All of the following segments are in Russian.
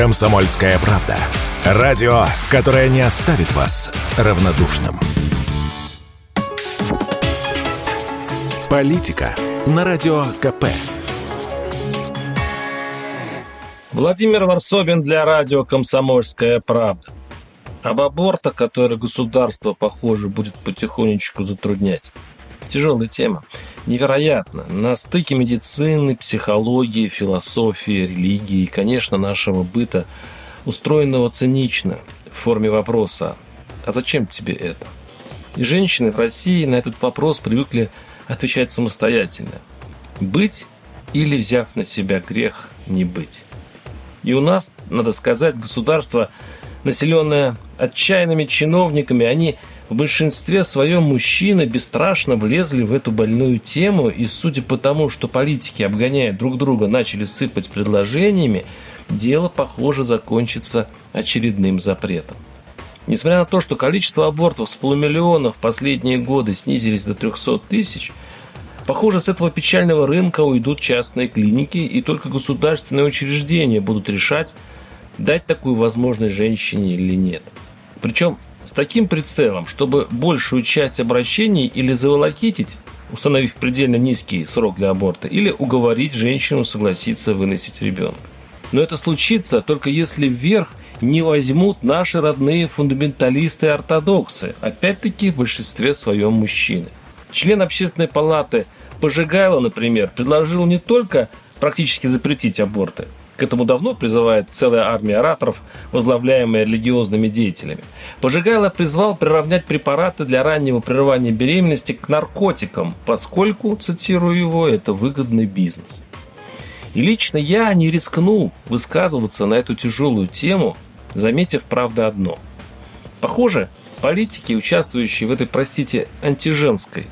Комсомольская правда. Радио, которое не оставит вас равнодушным. Политика на Радио КП. Владимир Варсобин для радио «Комсомольская правда». Об абортах, которые государство, похоже, будет потихонечку затруднять. Тяжелая тема. Невероятно. На стыке медицины, психологии, философии, религии и, конечно, нашего быта, устроенного цинично, в форме вопроса «А зачем тебе это?». И женщины в России на этот вопрос привыкли отвечать самостоятельно. Быть или, взяв на себя грех, не быть. И у нас, надо сказать, государство, населенное отчаянными чиновниками, они в большинстве своем мужчины бесстрашно влезли в эту больную тему, и судя по тому, что политики, обгоняя друг друга, начали сыпать предложениями, дело, похоже, закончится очередным запретом. Несмотря на то, что количество абортов с полумиллиона в последние годы снизились до 300 тысяч, похоже, с этого печального рынка уйдут частные клиники, и только государственные учреждения будут решать, дать такую возможность женщине или нет. Причем с таким прицелом, чтобы большую часть обращений или заволокитить, установив предельно низкий срок для аборта, или уговорить женщину согласиться выносить ребенка. Но это случится только если вверх не возьмут наши родные фундаменталисты-ортодоксы, опять-таки в большинстве своем мужчины. Член общественной палаты Пожигайло, например, предложил не только практически запретить аборты, к этому давно призывает целая армия ораторов, возглавляемая религиозными деятелями. Пожигайло призвал приравнять препараты для раннего прерывания беременности к наркотикам, поскольку, цитирую его, это выгодный бизнес. И лично я не рискну высказываться на эту тяжелую тему, заметив, правда, одно. Похоже, политики, участвующие в этой, простите, антиженской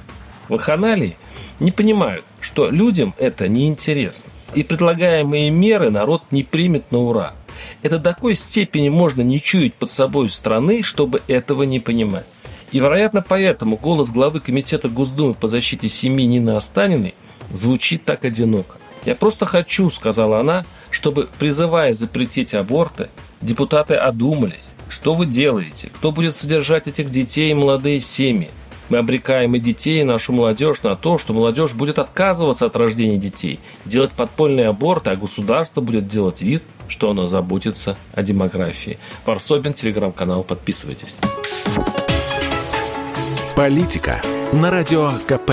ваханалии, не понимают, что людям это неинтересно. И предлагаемые меры народ не примет на ура. Это до такой степени можно не чуять под собой страны, чтобы этого не понимать. И, вероятно, поэтому голос главы Комитета Госдумы по защите семьи Нины Останиной звучит так одиноко. «Я просто хочу», — сказала она, чтобы, призывая запретить аборты, депутаты одумались. Что вы делаете? Кто будет содержать этих детей и молодые семьи? Мы обрекаем и детей, и нашу молодежь на то, что молодежь будет отказываться от рождения детей, делать подпольные аборты, а государство будет делать вид, что оно заботится о демографии. Варсобин, телеграм-канал, подписывайтесь. Политика на радио КП.